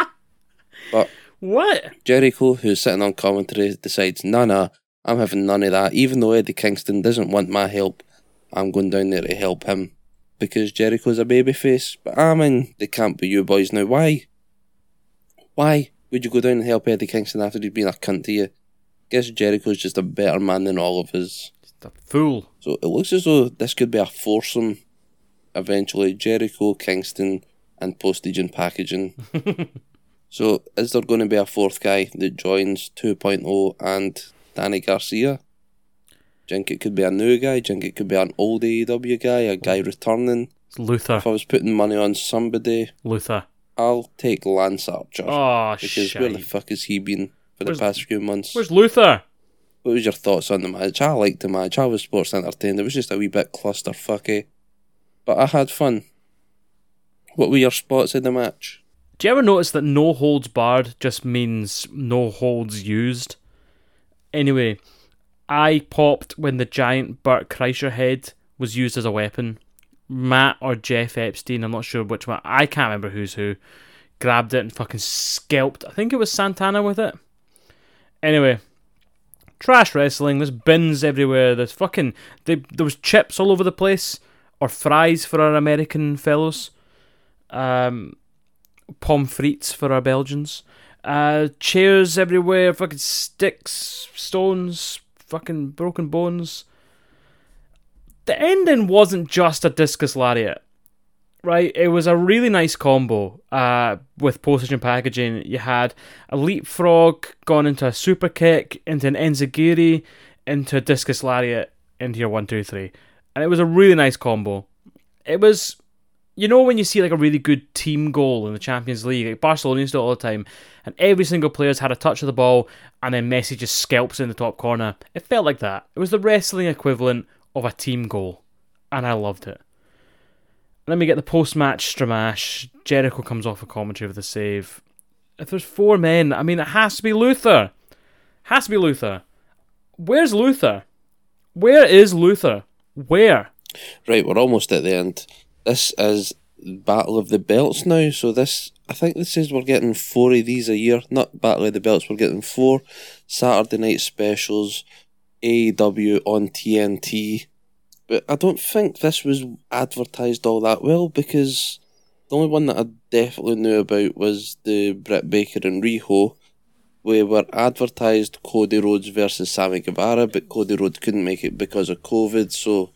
But what? Jericho, who's sitting on commentary, decides, nah, nah, I'm having none of that. Even though Eddie Kingston doesn't want my help, I'm going down there to help him because Jericho's a babyface. But I'm in the camp with you boys now. Why? Why would you go down and help Eddie Kingston after he's been a cunt to you? Guess Jericho's just a better man than all of us. The fool. So it looks as though this could be a foursome eventually Jericho, Kingston, and postage and packaging. so is there going to be a fourth guy that joins 2.0 and Danny Garcia? Do think it could be a new guy? Do think it could be an old AEW guy, a guy returning? Luther. If I was putting money on somebody, Luther. I'll take Lance Archer. Oh, because where the fuck has he been for Where's- the past few months? Where's Luther? What was your thoughts on the match? I liked the match. I was sports entertained. It was just a wee bit clusterfucky, but I had fun. What were your spots in the match? Do you ever notice that no holds barred just means no holds used? Anyway, I popped when the giant Bert Kreischer head was used as a weapon. Matt or Jeff Epstein, I'm not sure which one, I can't remember who's who, grabbed it and fucking scalped. I think it was Santana with it. Anyway, trash wrestling. There's bins everywhere. There's fucking. They, there was chips all over the place, or fries for our American fellows. Um, frites for our Belgians. Uh, chairs everywhere, fucking sticks, stones, fucking broken bones. The ending wasn't just a discus lariat, right? It was a really nice combo uh, with postage and packaging. You had a leapfrog gone into a super kick, into an enzuigiri, into a discus lariat, into your one, two, three. And it was a really nice combo. It was you know when you see like a really good team goal in the Champions League, like Barcelona used to all the time, and every single player's had a touch of the ball, and then Messi just scalps in the top corner. It felt like that. It was the wrestling equivalent of a team goal, and I loved it. Then me get the post-match Stramash. Jericho comes off a commentary with a save. If there's four men, I mean, it has to be Luther. Has to be Luther. Where's Luther? Where is Luther? Where? Right, we're almost at the end. This is Battle of the Belts now, so this I think this is we're getting four of these a year. Not Battle of the Belts, we're getting four Saturday night specials, AEW on TNT. But I don't think this was advertised all that well because the only one that I definitely knew about was the Britt Baker and Riho. Where We were advertised Cody Rhodes versus Sammy Guevara, but Cody Rhodes couldn't make it because of COVID, so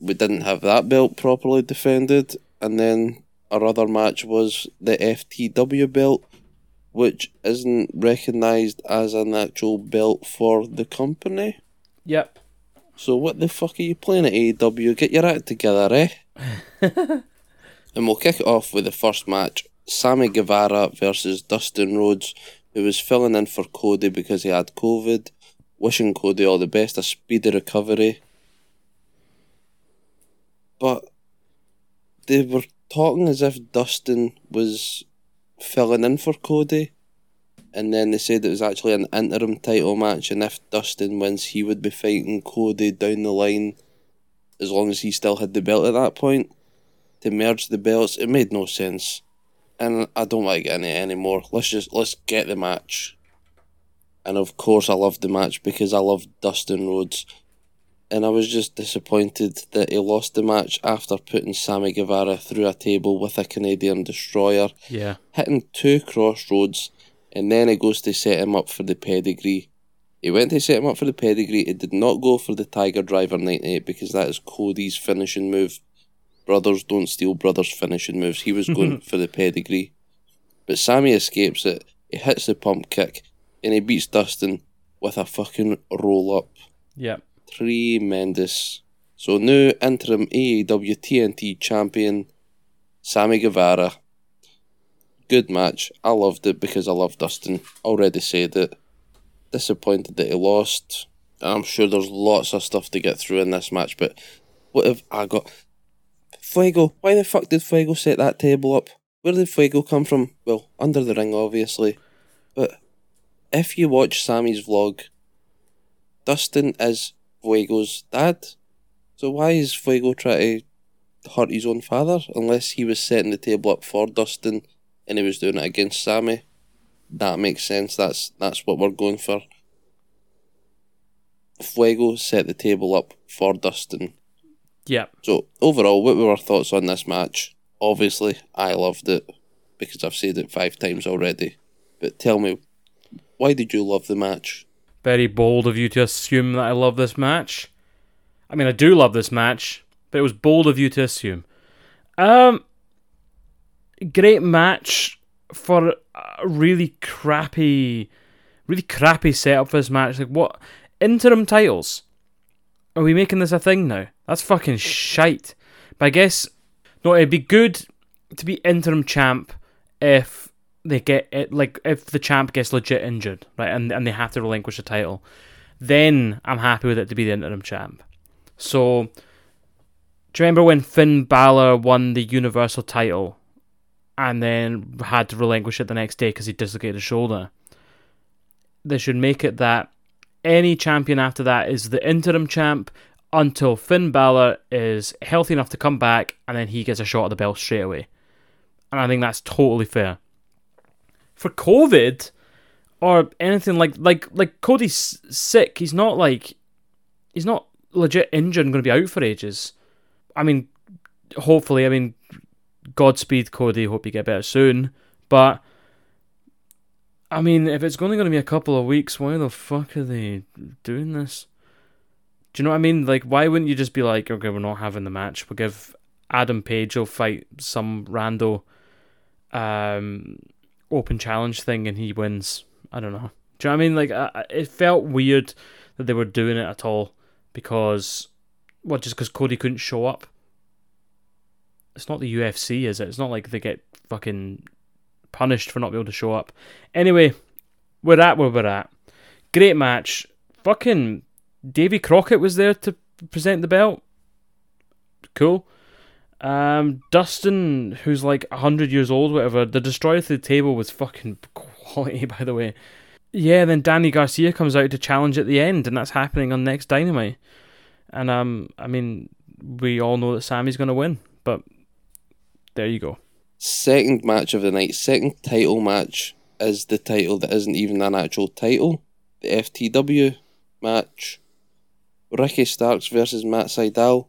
we didn't have that belt properly defended. And then our other match was the FTW belt, which isn't recognised as an actual belt for the company. Yep. So what the fuck are you playing at AEW? Get your act together, eh? and we'll kick it off with the first match. Sammy Guevara versus Dustin Rhodes, who was filling in for Cody because he had COVID. Wishing Cody all the best, a speedy recovery. But they were talking as if Dustin was filling in for Cody. And then they said it was actually an interim title match, and if Dustin wins, he would be fighting Cody down the line as long as he still had the belt at that point. To merge the belts, it made no sense. And I don't like it any anymore. Let's just let's get the match. And of course I loved the match because I loved Dustin Rhodes. And I was just disappointed that he lost the match after putting Sammy Guevara through a table with a Canadian destroyer Yeah. hitting two Cross Rhodes, and then it goes to set him up for the pedigree. He went to set him up for the pedigree. It did not go for the Tiger Driver 98 because that is Cody's finishing move. Brothers don't steal brothers' finishing moves. He was going for the pedigree. But Sammy escapes it. He hits the pump kick, and he beats Dustin with a fucking roll up. Yep. Tremendous. So new interim AEW TNT champion, Sammy Guevara. Good match. I loved it because I love Dustin. Already said it. Disappointed that he lost. I'm sure there's lots of stuff to get through in this match, but what if I got Fuego? Why the fuck did Fuego set that table up? Where did Fuego come from? Well, under the ring, obviously. But if you watch Sammy's vlog, Dustin is Fuego's dad. So why is Fuego trying to hurt his own father? Unless he was setting the table up for Dustin and he was doing it against Sammy. That makes sense. That's that's what we're going for. Fuego set the table up for Dustin. Yep. So overall, what were our thoughts on this match? Obviously, I loved it because I've said it five times already. But tell me, why did you love the match? Very bold of you to assume that I love this match. I mean, I do love this match, but it was bold of you to assume. Um, great match for a really crappy, really crappy setup for this match. Like, what interim titles? Are we making this a thing now? That's fucking shite. But I guess No, it'd be good to be interim champ if they get it, like if the champ gets legit injured, right, and and they have to relinquish the title. Then I'm happy with it to be the interim champ. So, do you remember when Finn Balor won the Universal title and then had to relinquish it the next day because he dislocated his shoulder? They should make it that any champion after that is the interim champ until Finn Balor is healthy enough to come back and then he gets a shot at the belt straight away. And I think that's totally fair. For COVID or anything like like like Cody's sick, he's not like he's not legit injured and going to be out for ages. I mean, hopefully, I mean, Godspeed, Cody. Hope you get better soon. But I mean, if it's only going to be a couple of weeks, why the fuck are they doing this? Do you know what I mean? Like, why wouldn't you just be like, okay, we're not having the match. We'll give Adam Page will fight some rando um, open challenge thing and he wins. I don't know. Do you know what I mean? Like, it felt weird that they were doing it at all because, well, just because Cody couldn't show up. It's not the UFC, is it? It's not like they get fucking punished for not being able to show up. Anyway, we're at where we're at. Great match. Fucking Davy Crockett was there to present the belt. Cool. Um, Dustin, who's like hundred years old, whatever. The destroyer to the table was fucking quality, by the way. Yeah, then Danny Garcia comes out to challenge at the end, and that's happening on next Dynamite. And um, I mean, we all know that Sammy's gonna win, but there you go. Second match of the night, second title match is the title that isn't even an actual title. The FTW match. Ricky Starks versus Matt Sydal.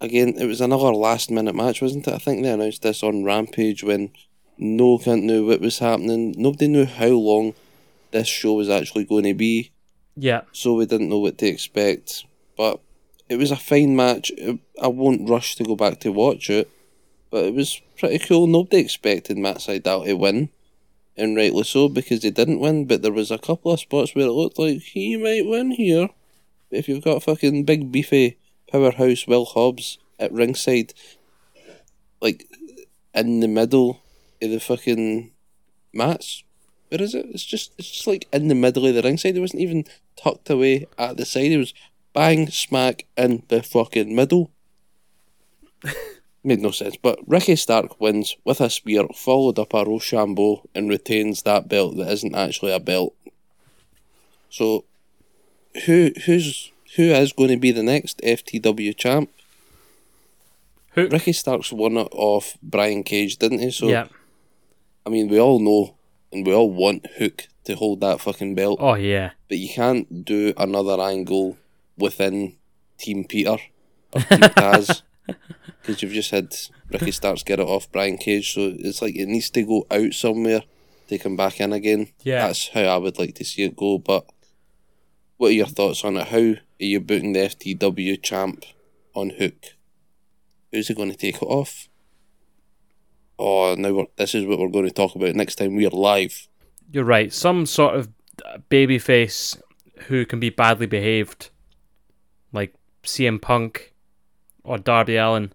Again, it was another last minute match, wasn't it? I think they announced this on Rampage when no one knew what was happening. Nobody knew how long this show was actually going to be, Yeah, so we didn't know what to expect. But it was a fine match. I won't rush to go back to watch it, but it was pretty cool. Nobody expected Matt Sydal to win, and rightly so because he didn't win. But there was a couple of spots where it looked like he might win here. If you've got fucking big beefy powerhouse Will Hobbs at ringside, like in the middle of the fucking mats. Where is it? It's just it's just like in the middle of the ringside. It wasn't even tucked away at the side. It was bang smack in the fucking middle. Made no sense. But Ricky Stark wins with a spear, followed up a Roshambo, and retains that belt that isn't actually a belt. So, who who's who is going to be the next FTW champ? Hook. Ricky Starks won it off Brian Cage, didn't he? So yeah. I mean, we all know and we all want Hook to hold that fucking belt, Oh yeah. but you can't do another angle within Team Peter or Team Taz because you've just had Ricky Starks get it off Brian Cage. So it's like it needs to go out somewhere to come back in again. Yeah. That's how I would like to see it go. But what are your thoughts on it? How are you booking the FTW champ on Hook? Who's he going to take it off? Oh, now we're, this is what we're going to talk about next time we're live. You're right. Some sort of babyface who can be badly behaved, like CM Punk or Darby Allin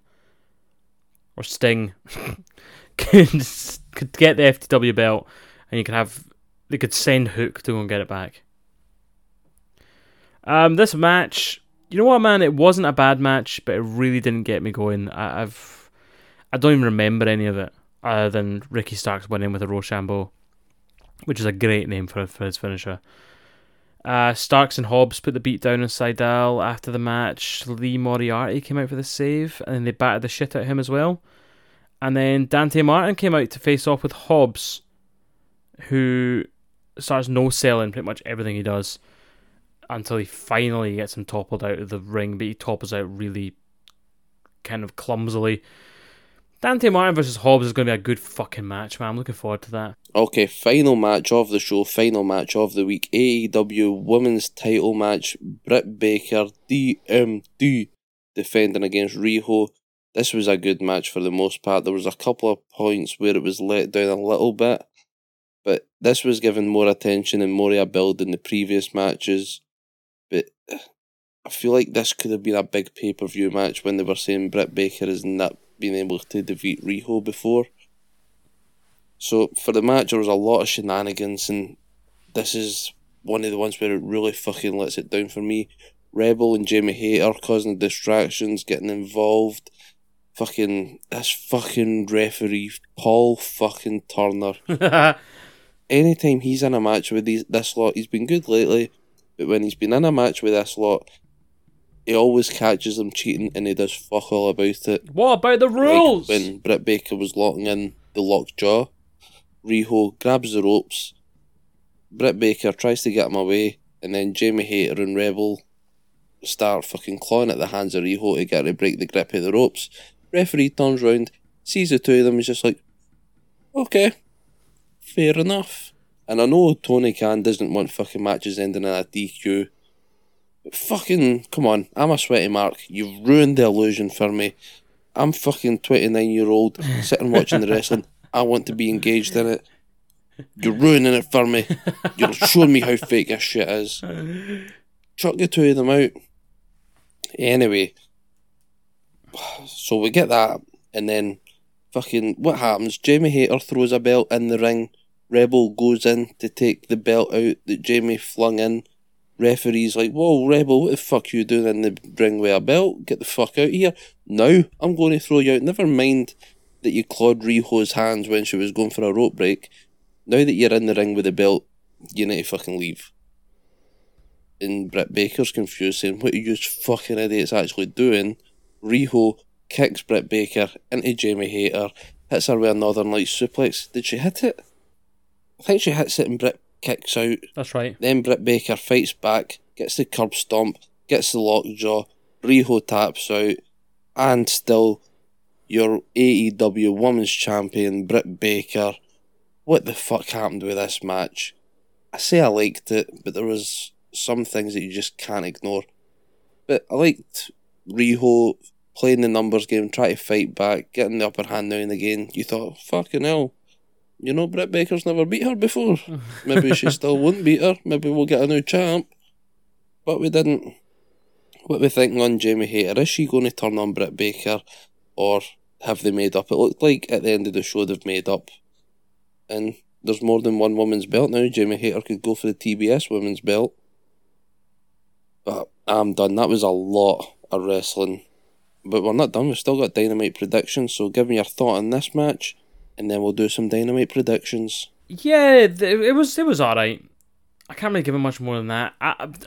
or Sting, could could get the FTW belt, and you could have they could send Hook to go and get it back. Um, this match, you know what, man? It wasn't a bad match, but it really didn't get me going. I, I've I don't even remember any of it other than Ricky Starks winning with a Roshambo which is a great name for for his finisher. Uh, Starks and Hobbs put the beat down on Sydal after the match. Lee Moriarty came out for the save, and they battered the shit out of him as well. And then Dante Martin came out to face off with Hobbs, who starts no selling pretty much everything he does until he finally gets him toppled out of the ring, but he topples out really kind of clumsily. Dante Martin versus Hobbs is going to be a good fucking match, man. I'm looking forward to that. Okay, final match of the show, final match of the week. AEW Women's Title match. Britt Baker, DMD, defending against Riho. This was a good match for the most part. There was a couple of points where it was let down a little bit, but this was given more attention and more of a build than the previous matches. But I feel like this could have been a big pay per view match when they were saying Britt Baker is that been able to defeat Riho before. So for the match, there was a lot of shenanigans, and this is one of the ones where it really fucking lets it down for me. Rebel and Jamie Hayter causing distractions, getting involved. Fucking this fucking referee Paul fucking Turner. Anytime he's in a match with these this lot, he's been good lately. But when he's been in a match with this lot, he always catches them cheating and he does fuck all about it. what about the Like rules? when Britt Baker was locking in the lockjaw, Riho grabs the ropes. Britt Baker tries to get him away, and then Jamie Hayter and Rebel start fucking clawing at the hands of Riho to get her to break the grip of the ropes. Referee turns round, sees the two of them, is just like, okay, fair enough. And I know Tony Khan doesn't want fucking matches ending in a DQ. Fucking, come on, I'm a sweaty mark. You've ruined the illusion for me. I'm fucking 29 year old sitting watching the wrestling. I want to be engaged in it. You're ruining it for me. You're showing me how fake this shit is. Chuck the two of them out. Anyway, so we get that, and then fucking what happens? Jamie Hayter throws a belt in the ring. Rebel goes in to take the belt out that Jamie flung in. Referee's like, Whoa, Rebel, what the fuck you doing in the ring with a belt? Get the fuck out here. Now I'm going to throw you out. Never mind that you clawed Riho's hands when she was going for a rope break. Now that you're in the ring with the belt, you need to fucking leave. And Britt Baker's confused, saying, What are you fucking idiots actually doing? Riho kicks Britt Baker into Jamie Hayter, hits her with a Northern Lights suplex. Did she hit it? I think she hits it and Britt kicks out. That's right. Then Britt Baker fights back, gets the curb stomp, gets the lockjaw, Riho taps out, and still your AEW Women's Champion Britt Baker. What the fuck happened with this match? I say I liked it, but there was some things that you just can't ignore. But I liked Riho playing the numbers game, trying to fight back, getting the upper hand now and again. You thought, fucking hell, you know, Britt Baker's never beat her before. Maybe she still won't beat her. Maybe we'll get a new champ. But we didn't. What we thinking on Jamie Hayter? Is she going to turn on Britt Baker, or have they made up? It looked like at the end of the show they've made up, and there's more than one women's belt now. Jamie Hayter could go for the TBS women's belt. But I'm done. That was a lot of wrestling. But we're not done. We've still got dynamite predictions. So give me your thought on this match, and then we'll do some dynamite predictions. Yeah, it was it was all right. I can't really give it much more than that.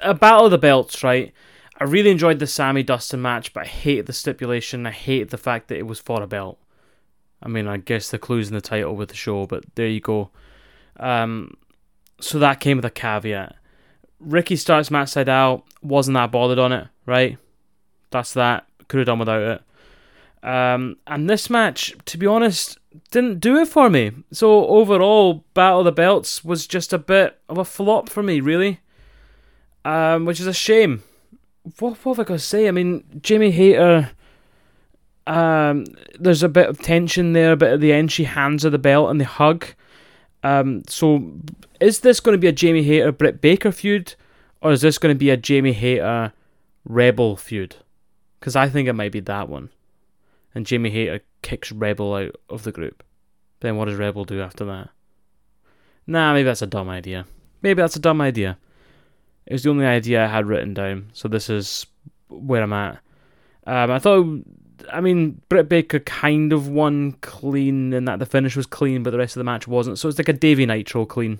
A, battle of the belts, right? I really enjoyed the Sammy Dustin match, but I hated the stipulation. I hated the fact that it was for a belt. I mean, I guess the clues in the title with the show, but there you go. Um, so that came with a caveat. Ricky Starks Matt Sydal, wasn't that bothered on it, right? That's that. Could have done without it. Um, and this match, to be honest, didn't do it for me. So overall, Battle of the Belts was just a bit of a flop for me, really. Um, which is a shame. What, what have I got to say? I mean, Jamie Hayter. Um, there's a bit of tension there, but at the end she hands her the belt and they hug. Um, so is this going to be a Jamie Hayter Britt Baker feud, or is this going to be a Jamie Hayter Rebel feud? Because I think it might be that one. And Jamie Hayter kicks Rebel out of the group. Then what does Rebel do after that? Nah, maybe that's a dumb idea. Maybe that's a dumb idea. It was the only idea I had written down, so this is where I'm at. Um, I thought, I mean, Britt Baker kind of won clean in that the finish was clean, but the rest of the match wasn't. So it's like a Davy Nitro clean.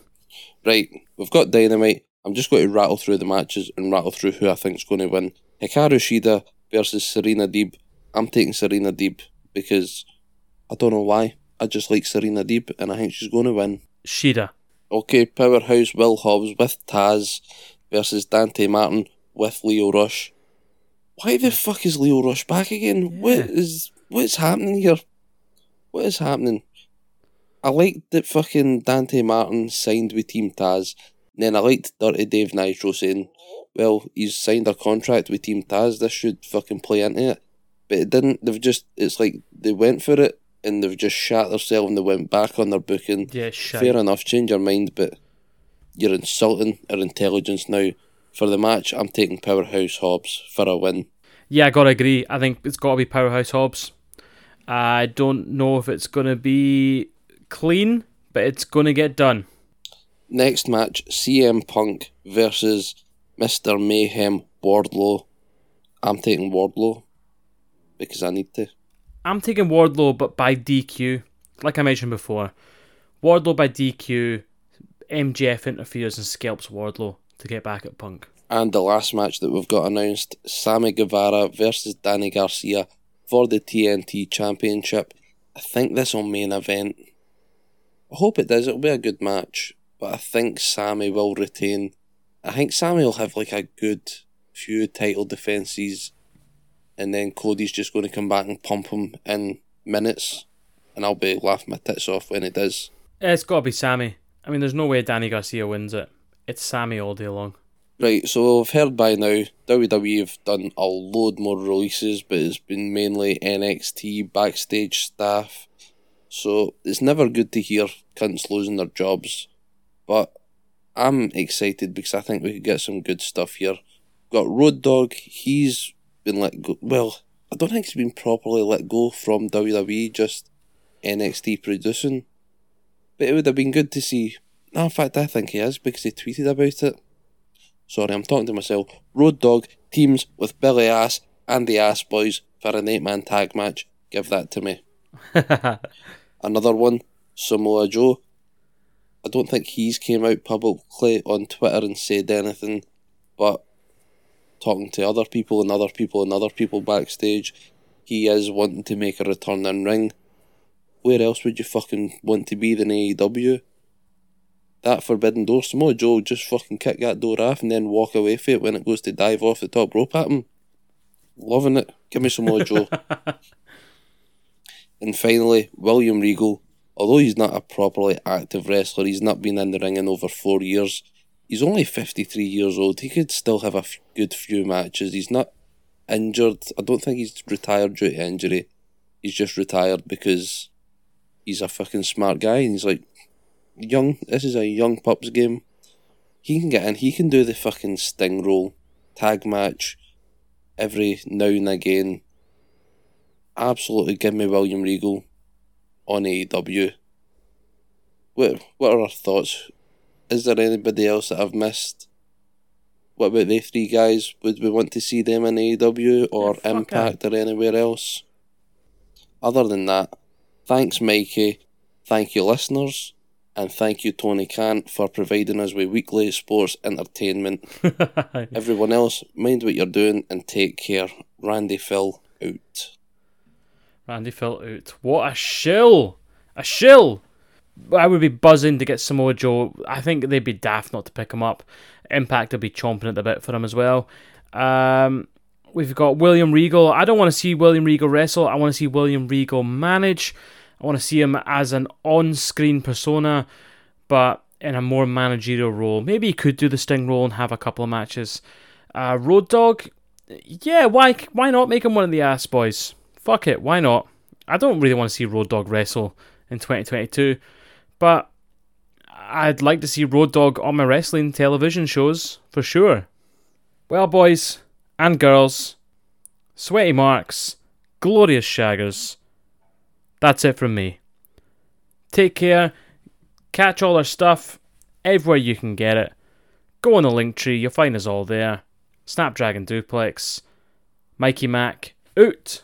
Right, we've got Dynamite. I'm just going to rattle through the matches and rattle through who I think's going to win. Hikaru Shida versus Serena Deeb. I'm taking Serena Deeb because I don't know why. I just like Serena Deeb and I think she's going to win. Shida. Okay, Powerhouse Will Hobbs with Taz versus Dante Martin with Lio Rush. Why the fuck is Lio Rush back again? What is what's happening here? What is happening? I liked that fucking Dante Martin signed with Team Taz. And then I liked Dirty Dave Nitro saying, Well, he's signed a contract with Team Taz, this should fucking play into it. But it didn't. They've just it's like they went for it and they've just shat themselves and they went back on their booking. Yeah, shite. Fair enough, change your mind, but you're insulting our intelligence now. For the match, I'm taking Powerhouse Hobbs for a win. Yeah, I gotta agree. I think it's gotta be Powerhouse Hobbs. I don't know if it's going to be clean, but it's going to get done. Next match CM Punk versus Mr. Mayhem Wardlow. I'm taking Wardlow because I need to. I'm taking Wardlow, but by DQ. Like I mentioned before, Wardlow by DQ. MJF interferes and scalps Wardlow to get back at Punk. And the last match that we've got announced Sammy Guevara versus Danny Garcia for the TNT Championship. I think this will main event. I hope it does. It'll be a good match. But I think Sammy will retain. I think Sammy will have like a good few title defences. And then Cody's just going to come back and pump him in minutes. And I'll be laughing my tits off when it does. It's got to be Sammy. I mean, there's no way Danny Garcia wins it. It's Sammy all day long. Right, so I've heard by now WWE have done a load more releases, but it's been mainly NXT backstage staff. So it's never good to hear cunts losing their jobs. But I'm excited because I think we could get some good stuff here. Got Road Dog, he's been let go. Well, I don't think he's been properly let go from WWE, just NXT producing. But it would have been good to see. No, in fact, I think he is because he tweeted about it. Sorry, I'm talking to myself. Road Dog teams with Billy Ass and the Ass Boys for an eight man tag match. Give that to me. Another one, Samoa Joe. I don't think he's came out publicly on Twitter and said anything, but talking to other people and other people and other people backstage, he is wanting to make a return in ring. Where else would you fucking want to be than AEW? That forbidden door, Samoa Joe just fucking kick that door off and then walk away from it when it goes to dive off the top rope at him. Loving it. Give me Samoa Joe. And finally, William Regal. Although he's not a properly active wrestler, he's not been in the ring in over four years. He's only 53 years old. He could still have a f- good few matches. He's not injured. I don't think he's retired due to injury. He's just retired because he's a fucking smart guy and he's like, young, this is a young pups game. He can get in, he can do the fucking sting roll, tag match every now and again absolutely give me William Regal on AEW. What what are our thoughts? Is there anybody else that I've missed? What about the three guys? Would we want to see them in AEW or Impact or anywhere else? Other than that, thanks Mikey, thank you listeners, and thank you Tony Khan for providing us with weekly sports entertainment. Everyone else, mind what you're doing and take care. Randy Phil out. Randy felt out. What a shill! A shill! I would be buzzing to get Samoa Joe. I think they'd be daft not to pick him up. Impact would be chomping at the bit for him as well. Um, we've got William Regal. I don't want to see William Regal wrestle. I want to see William Regal manage. I want to see him as an on-screen persona, but in a more managerial role. Maybe he could do the Sting role and have a couple of matches. Uh, Road Dog, yeah, why why not make him one of the ass boys? Fuck it, why not? I don't really want to see Road Dog wrestle in 2022, but I'd like to see Road Dog on my wrestling television shows for sure. Well, boys and girls, sweaty marks, glorious shaggers, that's it from me. Take care, catch all our stuff everywhere you can get it. Go on the Linktree, you'll find us all there. Snapdragon Duplex, Mikey Mac, out.